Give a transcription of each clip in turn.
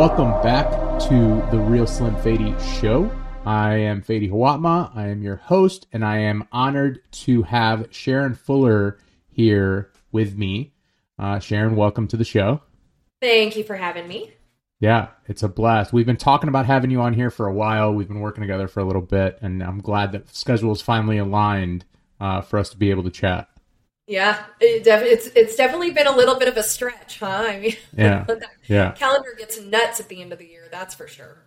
Welcome back to the Real Slim Fady Show. I am Fady Hawatmeh. I am your host, and I am honored to have Sharrin Fuller here with me. Uh, Sharrin, welcome to the show. Thank you for having me. Yeah, it's a blast. We've been talking about having you on here for a while. We've been working together for a little bit, and I'm glad that schedules finally aligned uh, for us to be able to chat. Yeah, it def- it's it's definitely been a little bit of a stretch, huh? I mean, Yeah, yeah. calendar gets nuts at the end of the year, that's for sure.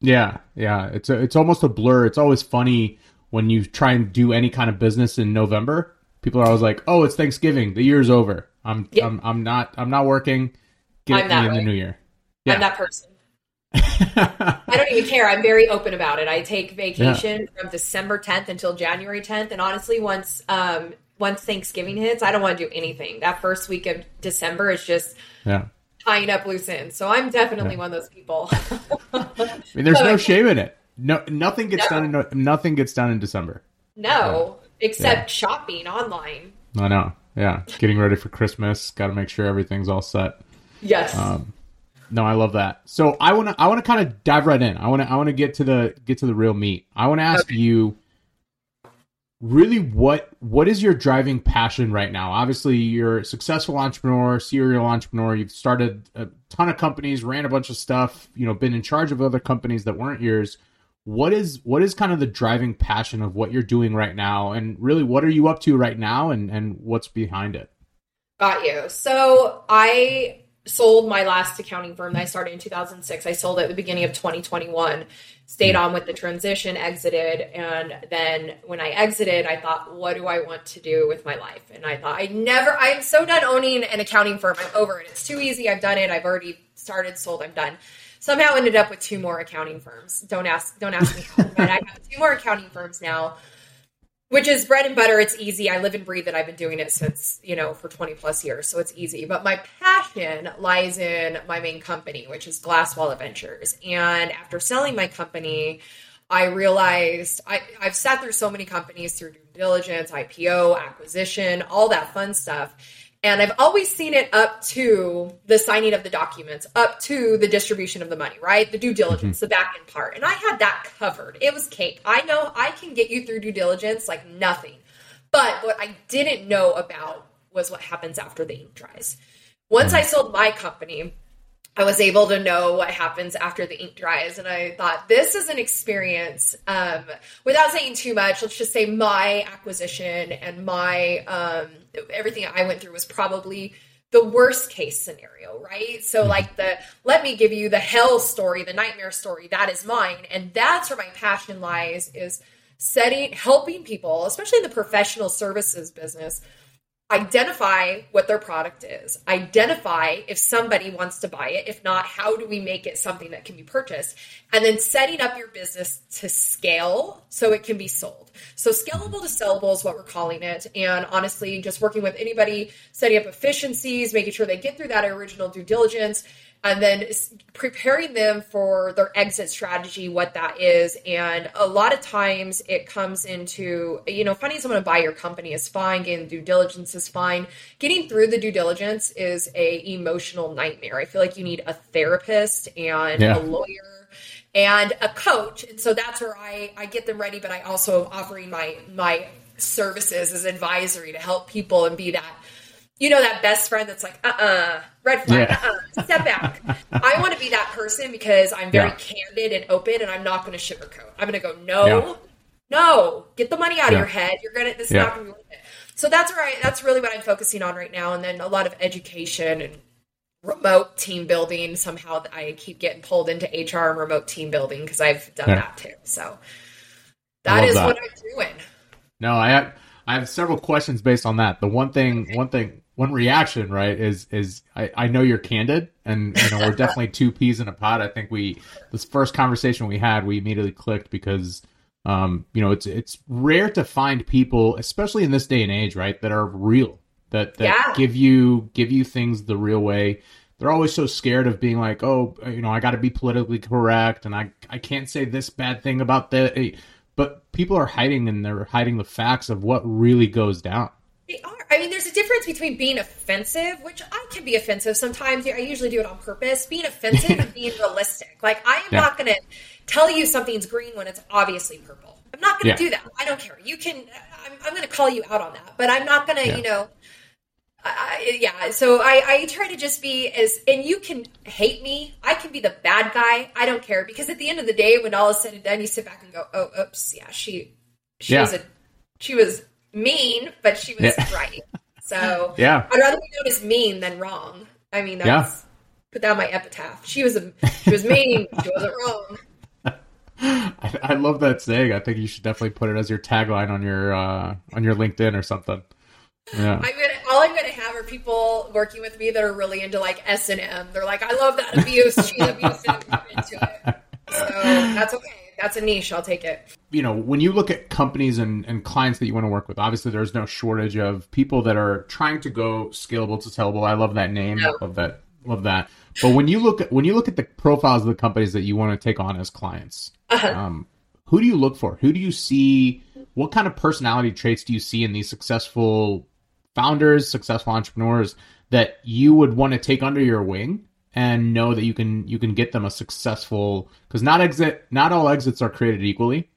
Yeah, yeah. It's a, it's almost a blur. It's always funny when you try and do any kind of business in November. People are always like, "Oh, it's Thanksgiving. The year's over. I'm Yeah. I'm I'm not I'm not working. Get I'm me in the new year." I'm that person. I don't even care. I'm very open about it. I take vacation from December 10th until January 10th, and honestly, once um once Thanksgiving hits, I don't want to do anything. That first week of December is just yeah. tying up loose ends. So I'm definitely one of those people. I mean, there's no shame in it. No, nothing gets No. done. In, nothing gets done in December. no, except shopping online. I know. Yeah, getting ready for Christmas. Got to make sure everything's all set. Yes. Um, no, I love that. So I want to I want to kind of dive right in. I want to I want to get to the get to the real meat. I want to ask you really what what is your driving passion right now? Obviously, you're a successful entrepreneur, serial entrepreneur. You've started a ton of companies, ran a bunch of stuff, you know, been in charge of other companies that weren't yours. What is what is kind of the driving passion of what you're doing right now and really what are you up to right now and and what's behind it? Got you. So I sold my last accounting firm that I started in 2006. I sold it at the beginning of 2021, stayed hmm. on with the transition, exited. And then when I exited, I thought, what do I want to do with my life? And I thought, I never, I'm so done owning an accounting firm. I'm over it. It's too easy. I've done it. I've already started, sold, I'm done. Somehow ended up with two more accounting firms. Don't ask, don't ask me how, but I have two more accounting firms now which is bread and butter. It's easy. I live and breathe it. I've been doing it since, you know, for 20 plus years. So it's easy. But my passion lies in my main company, which is Glass Wallet Ventures. And after selling my company, I realized I, I've sat through so many companies through due diligence, IPO, acquisition, all that fun stuff. And I've always seen it up to the signing of the documents, up to the distribution of the money, right? The due diligence, the back end part. And I had that covered. It was cake. I know I can get you through due diligence like nothing. But what I didn't know about was what happens after the ink dries. Once I sold my company, I was able to know what happens after the ink dries. And I thought, this is an experience, um, without saying too much, let's just say my acquisition and my, um, everything I went through was probably the worst case scenario, right? So, mm-hmm. like, the let me give you the hell story, the nightmare story, that is mine. And that's where my passion lies is setting, helping people, especially in the professional services business, identify what their product is, identify if somebody wants to buy it. If not, how do we make it something that can be purchased? And then setting up your business to scale so it can be sold. So, scalable to sellable is what we're calling it. And honestly, just working with anybody, setting up efficiencies, making sure they get through that original due diligence. And then preparing them for their exit strategy, what that is. And a lot of times it comes into, you know, finding someone to buy your company is fine, getting due diligence is fine. Getting through the due diligence is a emotional nightmare. I feel like you need a therapist and Yeah. a lawyer and a coach. And so that's where I, I get them ready, but I also am offering my my services as advisory to help people and be that you know that best friend that's like uh-uh red flag Yeah. uh-uh step back i want to be that person because i'm very Yeah. candid and open and i'm not going to sugarcoat i'm going to go no Yeah. no get the money out of your head you're gonna this is not going to be worth it so that's where i that's really what i'm focusing on right now and then a lot of education and remote team building somehow i keep getting pulled into hr and remote team building because i've done Yeah. that too so that is that love is that. what i'm doing No, I have I have several questions based on that. The one thing, one thing, one reaction, right, is is I, I know you're candid, and you know we're definitely two peas in a pod. I think we this first conversation we had, we immediately clicked because, um, you know, it's it's rare to find people, especially in this day and age, right, that are real, that that Yeah. give you give you things the real way. They're always so scared of being like, oh, you know, I got to be politically correct, and I I can't say this bad thing about the but people are hiding and they're hiding the facts of what really goes down. They are. I mean, there's a difference between being offensive, which I can be offensive sometimes. I usually do it on purpose. Being offensive and being realistic. Like I am yeah. not going to tell you something's green when it's obviously purple. I'm not going to yeah. do that. I don't care. You can. I'm, I'm going to call you out on that, but I'm not going to. Yeah. You know. I, yeah, so I, I try to just be as, and you can hate me. I can be the bad guy. I don't care because at the end of the day, when all is said and done, you sit back and go, "Oh, oops, yeah, she, she yeah. was a, she was mean, but she was yeah. right." So yeah, I'd rather be known as mean than wrong. I mean, that's yeah. put that on my epitaph. She was a, she was mean. she wasn't wrong. I, I, love that saying. I think you should definitely put it as your tagline on your uh, on your LinkedIn or something. Yeah. I'm gonna all I'm gonna have are people working with me that are really into like S and M. They're like, I love that abuse. She's abusive. into it. So that's okay. That's a niche. I'll take it. You know, when you look at companies and, and clients that you want to work with, obviously there's no shortage of people that are trying to go scalable to sellable. I love that name. No. Love that. Love that. But when you look at when you look at the profiles of the companies that you want to take on as clients, uh-huh. um, who do you look for? Who do you see? What kind of personality traits do you see in these successful founders, successful entrepreneurs that you would want to take under your wing and know that you can you can get them a successful because not exit not all exits are created equally.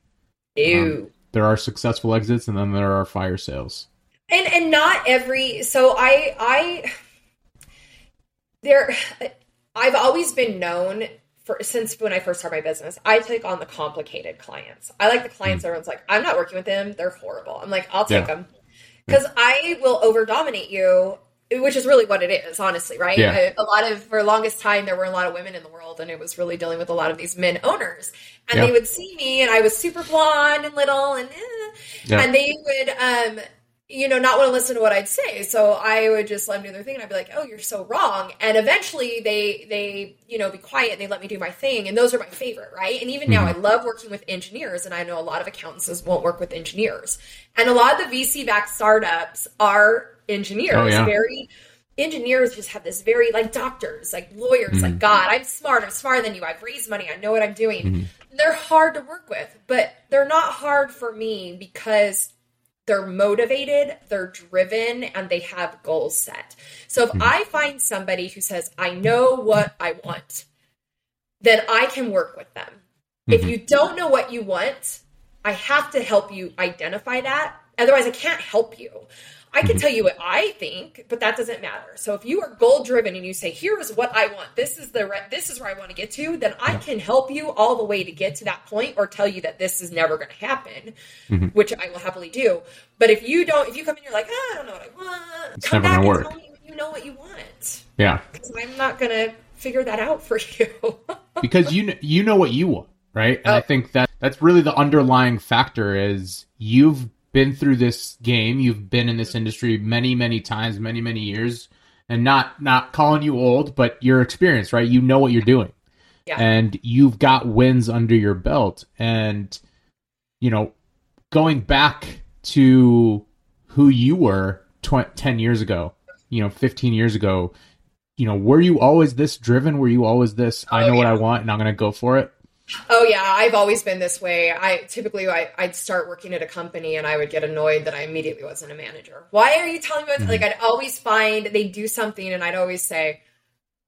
Ew. Um, there are successful exits and then there are fire sales. And and not every so I I there I've always been known for since when I first started my business, I take on the complicated clients. I like the clients mm. everyone's like, I'm not working with them, they're horrible. I'm like, I'll take yeah. them because I will over dominate you, which is really what it is, honestly, right? Yeah. I, a lot of for the longest time there were a lot of women in the world, and it was really dealing with a lot of these men owners, and yeah. they would see me, and I was super blonde and little, and eh, yeah. and they would um you know, not want to listen to what I'd say. So I would just let them do their thing and I'd be like, oh, you're so wrong. And eventually they, they, you know, be quiet and they let me do my thing. And those are my favorite, right? And even mm-hmm. now I love working with engineers and I know a lot of accountants won't work with engineers. And a lot of the VC backed startups are engineers, oh, yeah. very, engineers just have this very like doctors, like lawyers, mm-hmm. like God, I'm smart, I'm smarter than you, I've raised money, I know what I'm doing. Mm-hmm. They're hard to work with, but they're not hard for me because they're motivated, they're driven, and they have goals set. So if mm-hmm. I find somebody who says, I know what I want, then I can work with them. Mm-hmm. If you don't know what you want, I have to help you identify that. Otherwise, I can't help you. I can mm-hmm. tell you what I think, but that doesn't matter. So if you are goal driven and you say, "Here's what I want. This is the re- this is where I want to get to," then I can help you all the way to get to that point, or tell you that this is never going to happen, mm-hmm. which I will happily do. But if you don't, if you come in, you're like, oh, "I don't know what I want," it's come never going to work. you know what you want. Yeah, because I'm not going to figure that out for you. because you you know what you want, right? And oh. I think that that's really the underlying factor is you've been through this game. You've been in this industry many, many times, many, many years, and not not calling you old, but your experience, right? You know what you're doing, yeah. and you've got wins under your belt, and you know, going back to who you were tw- ten years ago, you know, fifteen years ago. You know, were you always this driven? Were you always this? Oh, I know yeah. what I want, and I'm going to go for it. Oh yeah, I've always been this way. I typically I, would start working at a company and I would get annoyed that I immediately wasn't a manager. Why are you telling me? Mm-hmm. Like I'd always find they do something and I'd always say,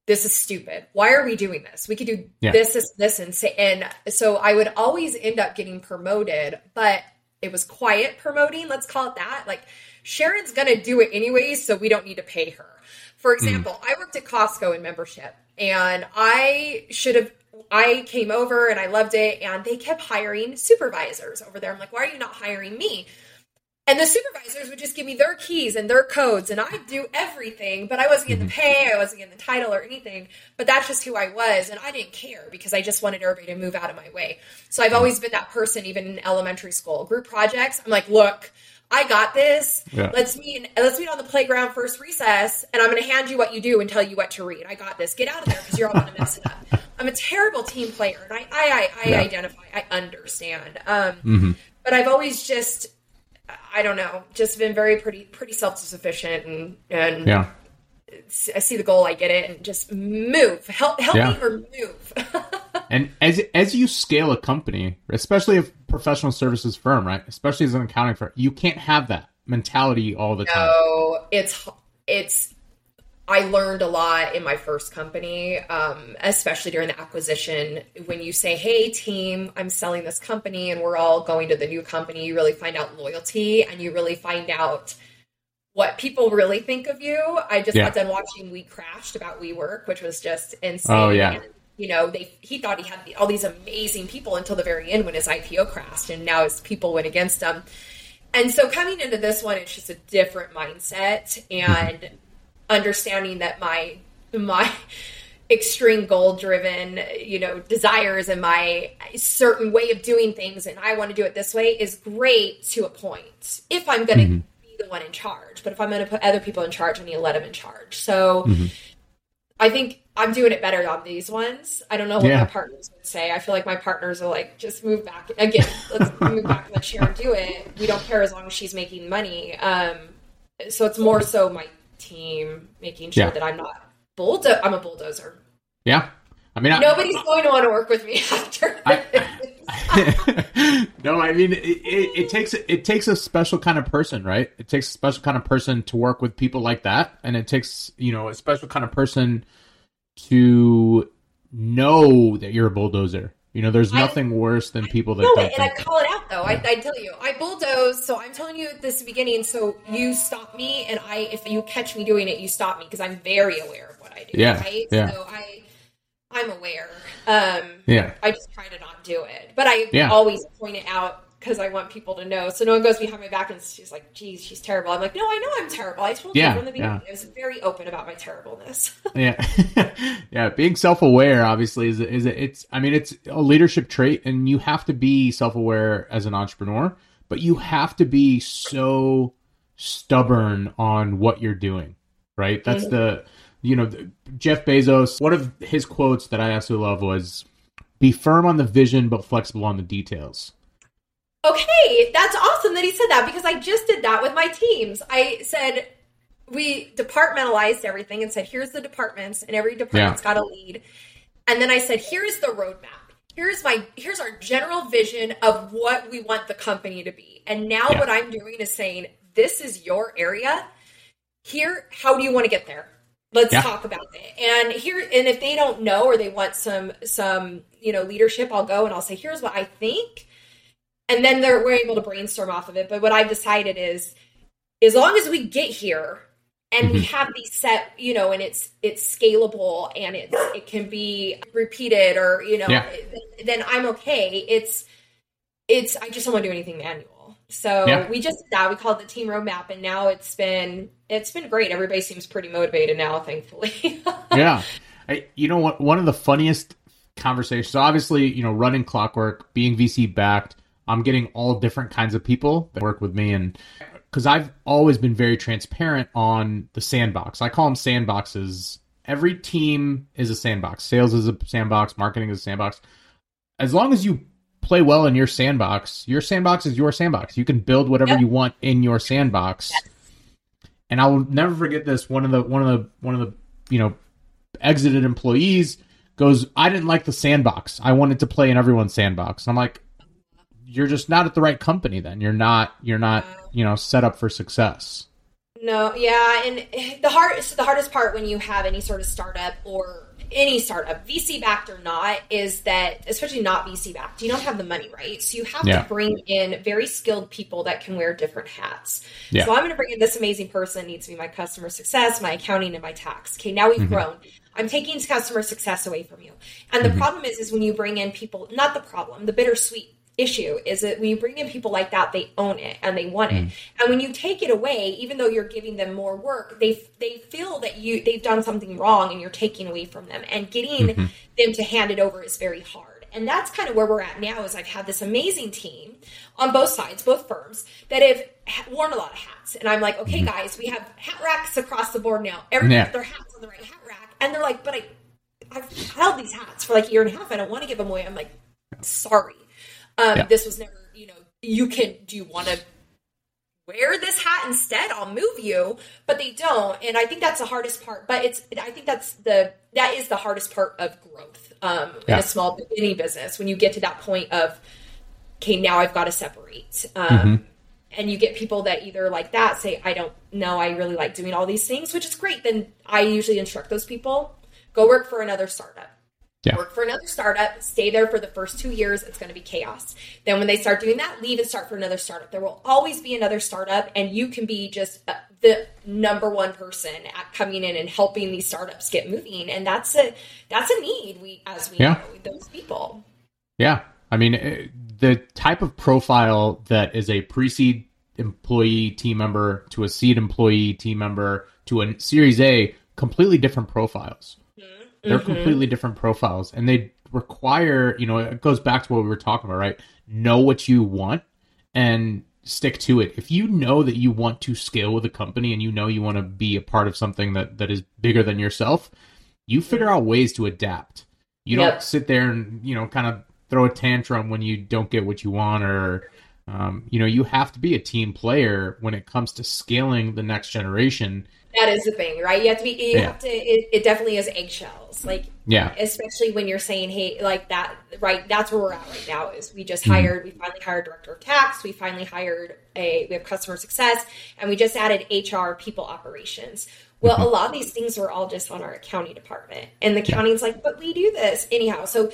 "This is stupid. Why are we doing this? We could do yeah. this, this, this, and say." And so I would always end up getting promoted, but it was quiet promoting. Let's call it that. Like Sharrin's gonna do it anyways, so we don't need to pay her. For mm. example, mm. I worked at Costco in membership, and I should have I came over and I loved it, and they kept hiring supervisors over there. I'm like, why are you not hiring me? And the supervisors would just give me their keys and their codes, and I'd do everything, but I wasn't getting the mm-hmm. pay, I wasn't getting the title or anything. But that's just who I was, and I didn't care because I just wanted everybody to move out of my way. So I've always been that person, even in elementary school. Group projects, I'm like, look, I got this. Yeah. Let's meet. Let's meet on the playground first recess, and I'm going to hand you what you do and tell you what to read. I got this. Get out of there because you're all going to mess it up. I'm a terrible team player, and I I, I, I yeah. identify. I understand. Um, mm-hmm. But I've always just I don't know, just been very pretty pretty self sufficient and and yeah. I see the goal, I get it, and just move. Help help yeah. me or move. as you scale a company, especially a professional services firm, right? Especially as an accounting firm, you can't have that mentality all the time. No, it's it's I learned a lot in my first company, um, especially during the acquisition. When you say, "Hey, team, I'm selling this company," and we're all going to the new company, you really find out loyalty, and you really find out what people really think of you. I just Yeah. got done watching We Crashed about WeWork, which was just insane. Oh, yeah. And, you know, they he thought he had all these amazing people until the very end when his IPO crashed, and now his people went against him. And so coming into this one, it's just a different mindset and understanding that my my extreme goal driven you know desires and my certain way of doing things and i want to do it this way is great to a point if i'm going to mm-hmm. be the one in charge. But if i'm going to put other people in charge i need to let them in charge. So mm-hmm. I think i'm doing it better on these ones i don't know what Yeah. my partners would say i feel like my partners are like just move back again let's move back in the chair and do it we don't care as long as she's making money um so it's more so my team making sure Yeah. that i'm not bulldo- i'm a bulldozer Yeah. I mean, I, Nobody's going to want to work with me after. I, no, I mean it, it, it takes it takes a special kind of person, right? It takes a special kind of person to work with people like that, and it takes you know a special kind of person to know that you're a bulldozer. You know, there's I- nothing worse than people that don't it, and I call it out though. I, I tell you, I bulldoze. So I'm telling you at this beginning. So you stop me, and I, if you catch me doing it, you stop me because I'm very aware of what I do. Yeah, Right. yeah. So I, I'm aware. Um, Yeah, I just try to not do it, but I Yeah. always point it out because I want people to know. So no one goes behind my back and she's like, "Geez, she's terrible." I'm like, "No, I know I'm terrible. I told Yeah, you from the beginning. yeah. I was very open about my terribleness." yeah, yeah. Being self-aware, obviously, is is it's. I mean, it's a leadership trait, and you have to be self-aware as an entrepreneur, but you have to be so stubborn on what you're doing. Right. That's the you know Jeff Bezos. One of his quotes that I absolutely love was, "Be firm on the vision, but flexible on the details." Okay, that's awesome that he said that because I just did that with my teams. I said we departmentalized everything and said, here's the departments, and every department's got a lead. And then I said, here's the roadmap. Here's my here's our general vision of what we want the company to be. And now Yeah. what I'm doing is saying, this is your area. Here, how do you want to get there? Let's Yeah. talk about it. And here and if they don't know or they want some some, you know, leadership, I'll go and I'll say, here's what I think and then they're, we're able to brainstorm off of it. But what I've decided is, as long as we get here and we mm-hmm. have these set, you know, and it's it's scalable and it's it can be repeated or you know, Yeah. then I'm okay. It's it's I just don't want to do anything manual. So Yeah. we just that. We called it the team roadmap, and now it's been it's been great. Everybody seems pretty motivated now, thankfully. yeah. I, you know what? One of the funniest conversations. Obviously, you know, running Clockwork, being VC backed, I'm getting all different kinds of people that work with me, and because I've always been very transparent on the sandbox. I call them sandboxes. Every team is a sandbox. Sales is a sandbox. Marketing is a sandbox. As long as you play well in your sandbox, your sandbox is your sandbox. You can build whatever Yep. you want in your sandbox. And I will never forget this. One of the one of the one of the you know exited employees goes, I didn't like the sandbox. I wanted to play in everyone's sandbox. And I'm like, you're just not at the right company then. You're not you're not, you know, set up for success. No, yeah, and the hard the hardest part when you have any sort of startup or any startup, VC backed or not, is that especially not VC backed, you don't have the money, right? So you have Yeah. to bring in very skilled people that can wear different hats. Yeah. So I'm going to bring in this amazing person that needs to be my customer success, my accounting, and my tax. Okay, now we've Mm-hmm. grown. I'm taking customer success away from you. And the Mm-hmm. problem is, is when you bring in people, not the problem, the bittersweet issue is that when you bring in people like that, they own it and they want Mm. it. And when you take it away, even though you're giving them more work, they they feel that you they've done something wrong and you're taking away from them. And getting Mm-hmm. them to hand it over is very hard. And that's kind of where we're at now. Is I've had this amazing team on both sides, both firms, that have worn a lot of hats. And I'm like, okay, guys, we have hat racks across the board now. Everyone Mm-hmm. Yeah. their hats on the right hat rack, and they're like, but I I've held these hats for like a year and a half. I don't want to give them away. I'm like, sorry. Um, Yeah. This was never, you know, you can, do you want to wear this hat instead? I'll move you. But they don't. And I think that's the hardest part. But it's, I think that's the, that is the hardest part of growth um, in a small, any business when you get to that point of, okay, now I've got to separate. Um, Mm-hmm. and you get people that either like that say, I don't know, I really like doing all these things, which is great. Then I usually instruct those people go work for another startup. Yeah. Work for another startup, stay there for the first two years, it's going to be chaos. Then, when they start doing that, leave and start for another startup. There will always be another startup, and you can be just uh, the number one person at coming in and helping these startups get moving. And that's a that's a need we as we yeah. know those people. Yeah, I mean, eh, the type of profile that is a pre-seed employee team member to a seed employee team member to a Series A, completely different profiles. They're mm-hmm. completely different profiles, and they require, you know, it goes back to what we were talking about, right? Know what you want and stick to it. If you know that you want to scale with a company and you know you want to be a part of something that that is bigger than yourself, you figure out ways to adapt. You yep. don't sit there and you know kind of throw a tantrum when you don't get what you want or um, you know you have to be a team player when it comes to scaling the next generation that is the thing, right? You have to be. You yeah. have to. It, it, definitely is eggshells. Like yeah, especially when you're saying, hey, like that. Right. That's where we're at right now. Is we just mm-hmm. hired. We finally hired director of tax. We finally hired a. We have customer success, and we just added HR, people operations. Well, mm-hmm. a lot of these things were all just on our accounting department, and the accounting's yeah. like, but we do this anyhow. So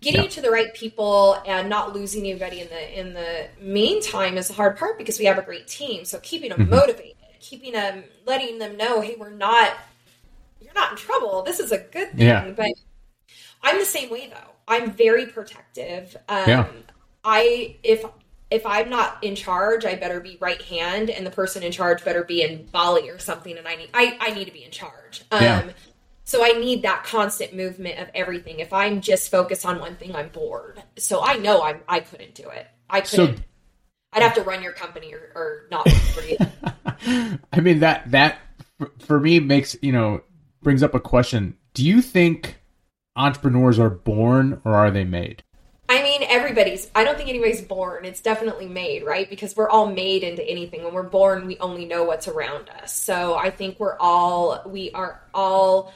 getting yeah. to the right people and not losing anybody in the in the meantime is the hard part because we have a great team. So keeping them mm-hmm. motivated keeping them, letting them know, hey, we're not, you're not in trouble. This is a good thing. Yeah. But I'm the same way though. I'm very protective. Um, yeah. I if if I'm not in charge, I better be right hand, and the person in charge better be in Bali or something, and I need I, I need to be in charge. Um, yeah. So I need that constant movement of everything. If I'm just focused on one thing, I'm bored. So I know I'm I couldn't do it. I couldn't. So, I'd have to run your company or, or not for you. I mean that that for me makes you know brings up a question. Do you think entrepreneurs are born or are they made? I mean, everybody's. I don't think anybody's born. It's definitely made, right? Because we're all made into anything. When we're born, we only know what's around us. So I think we're all we are all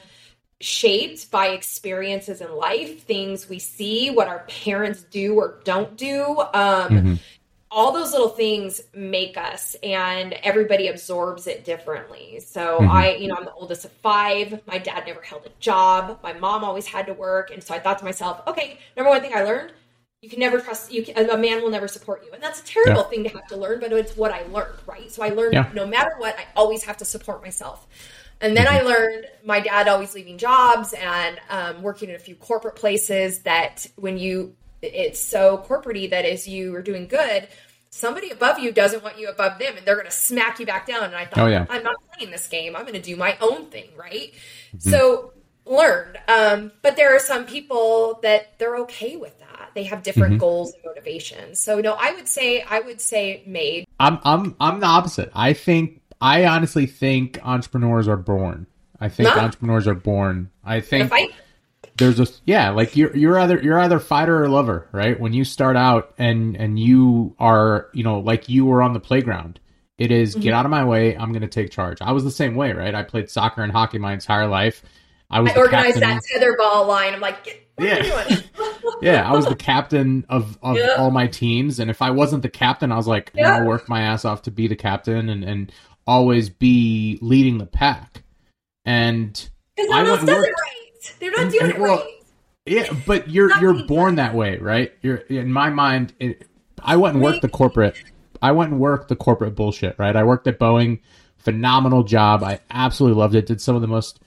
shaped by experiences in life, things we see, what our parents do or don't do. Um, mm-hmm all those little things make us and everybody absorbs it differently so mm-hmm. i you know i'm the oldest of five my dad never held a job my mom always had to work and so i thought to myself okay number one thing i learned you can never trust you can, a man will never support you and that's a terrible yeah. thing to have to learn but it's what i learned right so i learned yeah. no matter what i always have to support myself and then mm-hmm. I learned my dad always leaving jobs and um, working in a few corporate places that when you it's so corporatey that as you are doing good, somebody above you doesn't want you above them and they're going to smack you back down. And I thought, oh, yeah. I'm not playing this game. I'm going to do my own thing, right? Mm-hmm. So learned. Um, but there are some people that they're okay with that. They have different mm-hmm. goals and motivations. So no, I would say I would say made. I'm I'm I'm the opposite. I think I honestly think entrepreneurs are born. I think entrepreneurs are born. I think there's a yeah like you're you're either you're either fighter or lover right? When you start out and and you are you know like you were on the playground it is, mm-hmm. get out of my way. I'm going to take charge. I was the same way right? I played soccer and hockey my entire life. I was I organized captain. that tetherball line. I'm like yeah. yeah i was the captain of of yeah. all my teams and if i wasn't the captain i was like yeah. i'll work my ass off to be the captain and and always be leading the pack. And I went does it right they're not doing and, it well, right. Yeah, but you're you're born that way, right? You're in my mind. It, I went and worked the corporate. I went and worked the corporate bullshit, right? I worked at Boeing, phenomenal job. I absolutely loved it. Did some of the most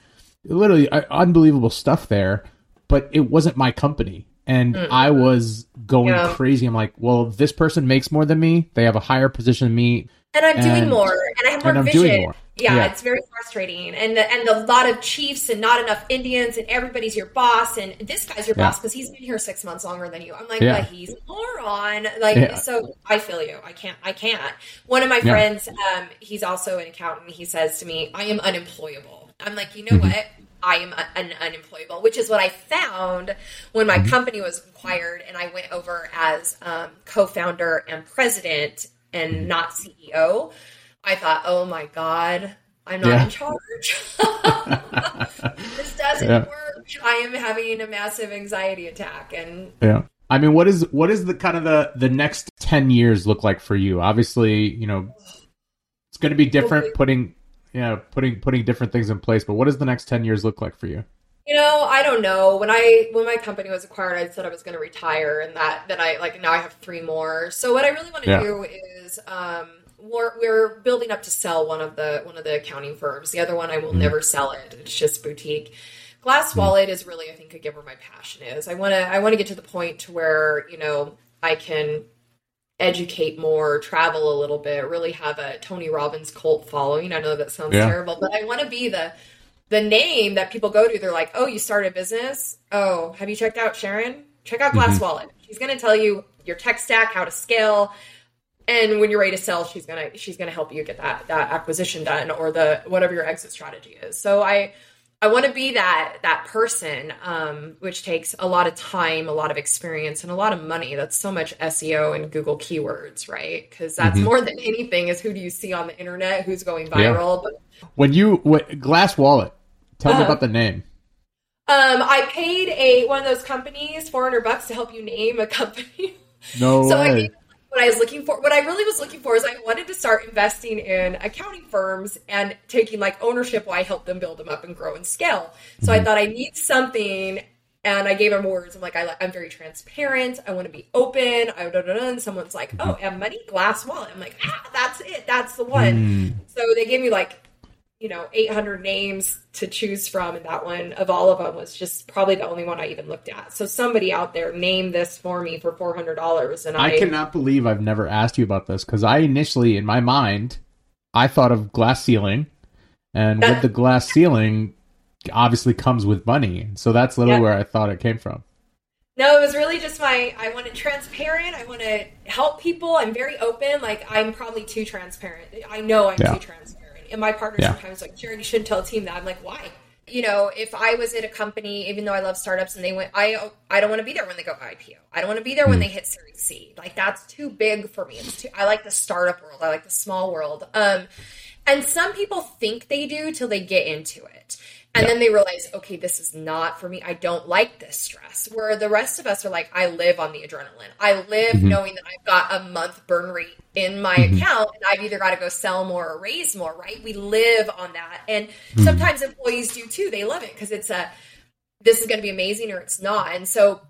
literally uh, unbelievable stuff there, but it wasn't my company. And mm I was going yeah. crazy. I'm like, well, this person makes more than me. They have a higher position than me. And I'm and, doing more. And I have more vision. Yeah, yeah, it's very frustrating, and and a lot of chiefs and not enough Indians, and everybody's your boss, and this guy's your yeah. boss because he's been here six months longer than you. I'm like, yeah. but he's a moron. Like, so I feel you. I can't. I can't. One of my friends, um, he's also an accountant. He says to me, "I am unemployable." I'm like, you know mm-hmm. what? I am an unemployable, which is what I found when my mm-hmm. company was acquired, and I went over as um, co-founder and president, and mm-hmm. not CEO I thought, oh my God, I'm not yeah. in charge. this doesn't yeah. work. I am having a massive anxiety attack. And yeah. I mean, what is what is the kind of the the next ten years look like for you? Obviously, you know, it's going to be different. Putting yeah, you know, putting putting different things in place. But what does the next ten years look like for you? You know, I don't know. When I when my company was acquired, I said I was going to retire, and that that I like now I have three more. So what I really want to yeah. do is um, we're we're building up to sell one of the one of the accounting firms. The other one I will mm. never sell it. It's just boutique. Glass mm. Wallet is really I think a giver my passion is. I want to I want to get to the point to where you know I can educate more, travel a little bit, really have a Tony Robbins cult following. I know that sounds yeah. terrible, but I want to be the the name that people go to. They're like, "Oh, you started a business? Oh, have you checked out Sharrin? Check out Glass mm-hmm. Wallet. She's going to tell you your tech stack, how to scale, and when you're ready to sell, she's gonna she's gonna help you get that that acquisition done or the whatever your exit strategy is. So I I want to be that that person, um, which takes a lot of time, a lot of experience, and a lot of money. That's so much SEO and Google keywords, right? Because that's mm-hmm. more than anything is who do you see on the internet, who's going viral. Yeah. But, when you what, Glass Wallet, tell uh, me uh-huh. about the name. Um, I paid a one of those companies four hundred bucks to help you name a company. No so way. I what I was looking for, what I really was looking for is I wanted to start investing in accounting firms and taking like ownership while I help them build them up and grow and scale. So mm-hmm. I thought I need something and I gave him words. I'm like, I, am very transparent. I want to be open. I, da, da, da. And someone's like, oh, mm-hmm. and money glass wallet. I'm like, ah, that's it. That's the one. Mm. So they gave me like you know 800 names to choose from and that one of all of them was just probably the only one i even looked at so somebody out there named this for me for $400 and i, I cannot believe i've never asked you about this because i initially in my mind i thought of glass ceiling and with the glass ceiling obviously comes with money so that's literally yeah. where i thought it came from no, it was really just my. I want to transparent. I want to help people. I'm very open. Like I'm probably too transparent. I know I'm yeah. too transparent and my partner yeah. sometimes like, Sharrin, you shouldn't tell a team that. I'm like, why? You know, if I was at a company, even though I love startups and they went, I I don't want to be there when they go IPO. I don't want to be there mm. when hmm. they hit Series C. Like that's too big for me. It's too. I like the startup world. I like the small world. Um, and some people think they do till they get into it. And yeah. then they realize, okay, this is not for me. I don't like this stress. Where the rest of us are like, I live on the adrenaline. I live mm-hmm. knowing that I've got a month burn rate in my mm-hmm. account and I've either got to go sell more or raise more, right? We live on that. And mm-hmm. sometimes employees do too. They love it because it's a, this is going to be amazing or it's not. And so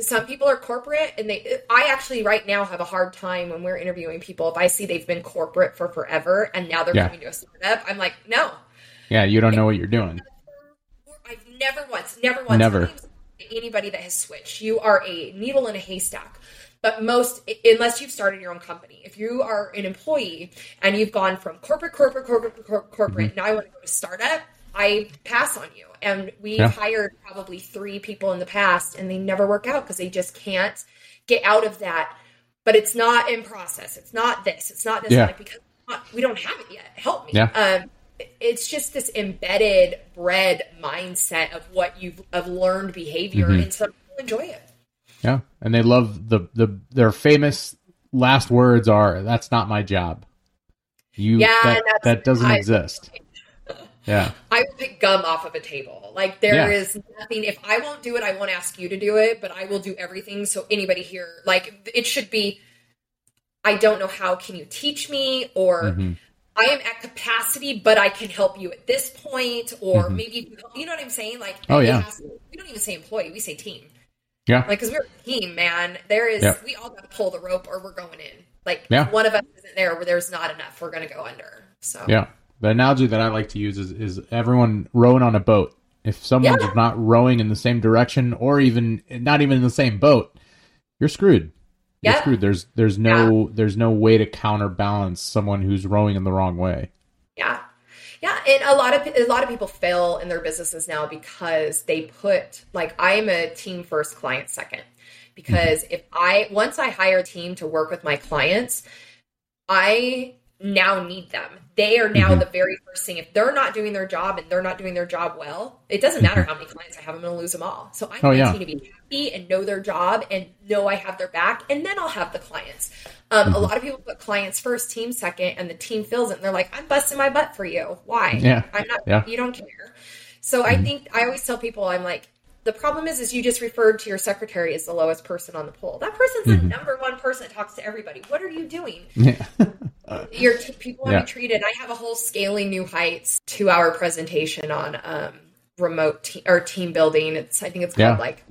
some people are corporate and they i actually right now have a hard time when we're interviewing people if i see they've been corporate for forever and now they're yeah. coming to a startup i'm like no yeah you don't know what you're doing never once, never once, never anybody that has switched. You are a needle in a haystack. But most, unless you've started your own company, if you are an employee and you've gone from corporate, corporate, corporate, corporate, mm-hmm. now I want to go to startup, I pass on you. And we've yeah. hired probably three people in the past, and they never work out because they just can't get out of that. But it's not in process. It's not this. It's not this. Yeah. Like, because we don't have it yet. Help me. Yeah. Um, it's just this embedded bred mindset of what you've of learned behavior mm-hmm. and some people enjoy it yeah and they love the the their famous last words are that's not my job you yeah that, that doesn't I, exist yeah i would pick gum off of a table like there yeah. is nothing if i won't do it i won't ask you to do it but i will do everything so anybody here like it should be i don't know how can you teach me or mm-hmm. I am at capacity, but I can help you at this point, or mm-hmm. maybe you, you know what I'm saying? Like, oh yeah, we don't even say employee, we say team. Yeah, like because we're a team, man. There is yep. we all got to pull the rope, or we're going in. Like, yeah. one of us isn't there where there's not enough. We're going to go under. So yeah, the analogy that I like to use is is everyone rowing on a boat. If someone's yeah. not rowing in the same direction, or even not even in the same boat, you're screwed you're screwed. There's there's no yeah. there's no way to counterbalance someone who's rowing in the wrong way. Yeah. Yeah, and a lot of a lot of people fail in their businesses now because they put like I'm a team first, client second. Because mm-hmm. if I once I hire a team to work with my clients, I now need them. They are now mm-hmm. the very first thing. If they're not doing their job and they're not doing their job well, it doesn't matter mm-hmm. how many clients I have. I'm going to lose them all. So I oh, need yeah. to be happy and know their job and know I have their back, and then I'll have the clients. Um, mm-hmm. A lot of people put clients first, team second, and the team fills it, and they're like, "I'm busting my butt for you. Why? Yeah, I'm not. Yeah. You don't care." So I mm-hmm. think I always tell people, I'm like, the problem is, is you just referred to your secretary as the lowest person on the poll. That person's Mm-hmm. the number one person that talks to everybody. What are you doing? Yeah. Your t- people want Yeah. to be treated. I have a whole scaling new heights two hour presentation on um, remote te- or team building. It's I think it's called Yeah. like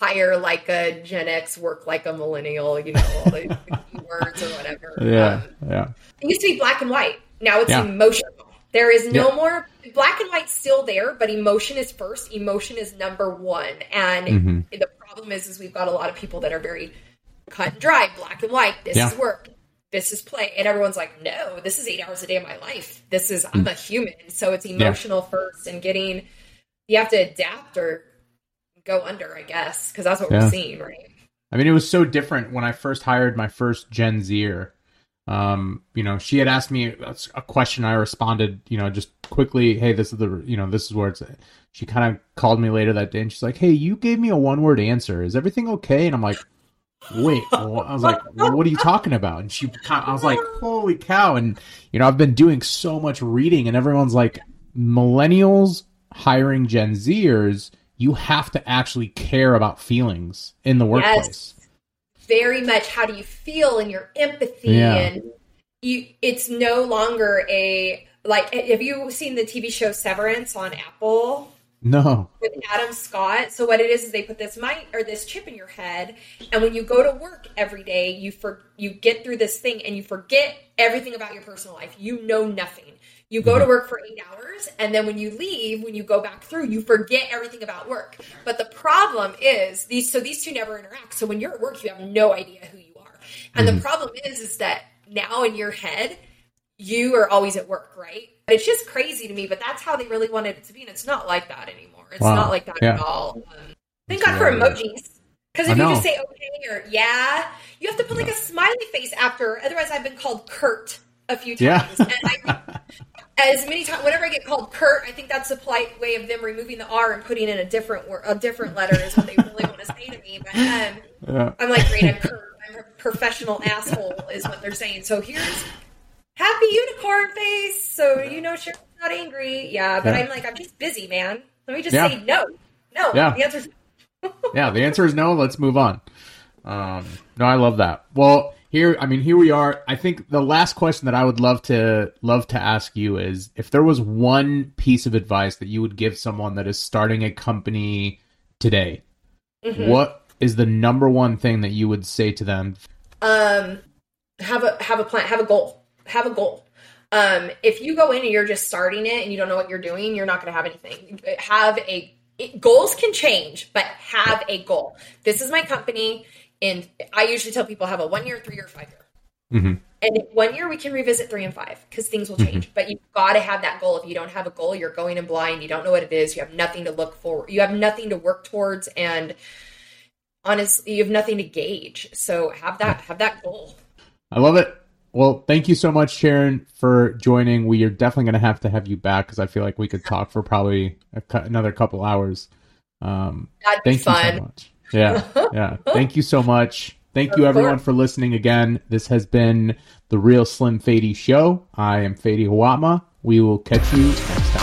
hire like a Gen X, work like a millennial. You know, all the words or whatever. yeah. Um, Yeah. it used to be black and white. Now it's Yeah. emotional. There is no Yeah. more black and white still there, but emotion is first. Emotion is number one. And Mhm. the problem is, is we've got a lot of people that are very cut and dry, black and white. This Yeah. is work. This is play. And everyone's like, no, this is eight hours a day of my life. This is I'm a human. So it's emotional first and getting you have to adapt or go under, I guess, because that's what Yeah. we're seeing, right? I mean, it was so different when I first hired my first Gen Zer. Um, you know, she had asked me a a question. I responded, you know, just quickly, "Hey, this is the, you know, this is where it's." She kind of called me later that day, and she's like, "Hey, you gave me a one-word answer. Is everything okay?" And I'm like, "Wait," well, I was like, well, "What are you talking about?" And she, kind I was like, "Holy cow!" And you know, I've been doing so much reading, and everyone's like, "Millennials hiring Gen Zers." You have to actually care about feelings in the workplace. very much how do you feel and your empathy Yeah. and you it's no longer a like have you seen the TV show Severance on Apple No. with Adam Scott? So what it is is they put this mic or this chip in your head and when you go to work every day you for you get through this thing and you forget everything about your personal life. You know nothing. You go to mm-hmm. work for eight hours, and then when you leave, when you go back through, you forget everything about work. But the problem is these. So these two never interact. So when you're at work, you have no idea who you are. And the mm-hmm. problem is, is that now in your head, you are always at work, right? It's just crazy to me. But that's how they really wanted it to be, and it's not like that anymore. It's Wow. not like that Yeah. at all. Um, thank God for emojis. Because if you just say okay or yeah, you have to put like a smiley face after. Otherwise, I've been called curt a few Yeah. times. And I, as many times, whenever I get called curt, I think that's a polite way of them removing the R and putting in a different word, a different letter is what they really want to say to me. But um, Yeah. I'm like, great, I'm curt. I'm a professional asshole, is what they're saying. So here's happy unicorn face. So you know Cheryl's not angry. Yeah, but Yeah. I'm like, I'm just busy, man. Let me just Yeah. say no. No. Yeah. The answer's yeah, the answer is no. Let's move on. Um, no, I love that. Well, here, I mean, here we are. I think the last question that I would love to love to ask you is if there was one piece of advice that you would give someone that is starting a company today, Mhm. what is the number one thing that you would say to them? um have a have a plan have a goal have a goal. Um if you go in and you're just starting it and you don't know what you're doing you're not going to have anything. Have a it, goals can change but have a goal. This is my company and i usually tell people have a one year three year five year. Mhm. and one year we can revisit three and five because things will change. But you've got to have that goal. If you don't have a goal you're going in blind. You don't know what it is. You have nothing to look for you have nothing to work towards and honestly you have nothing to gauge. So have that have that goal. I love it. Well, thank you so much, Sharrin, for joining. We are definitely going to have to have you back because I feel like we could talk for probably a, cou- another couple hours. Um, That'd be Thank you fun. so much. Yeah, yeah. Thank you so much. Thank Of you, everyone, course. for listening again. This has been the Real Slim Fady Show. I am Fady Hawatmeh. We will catch you next time.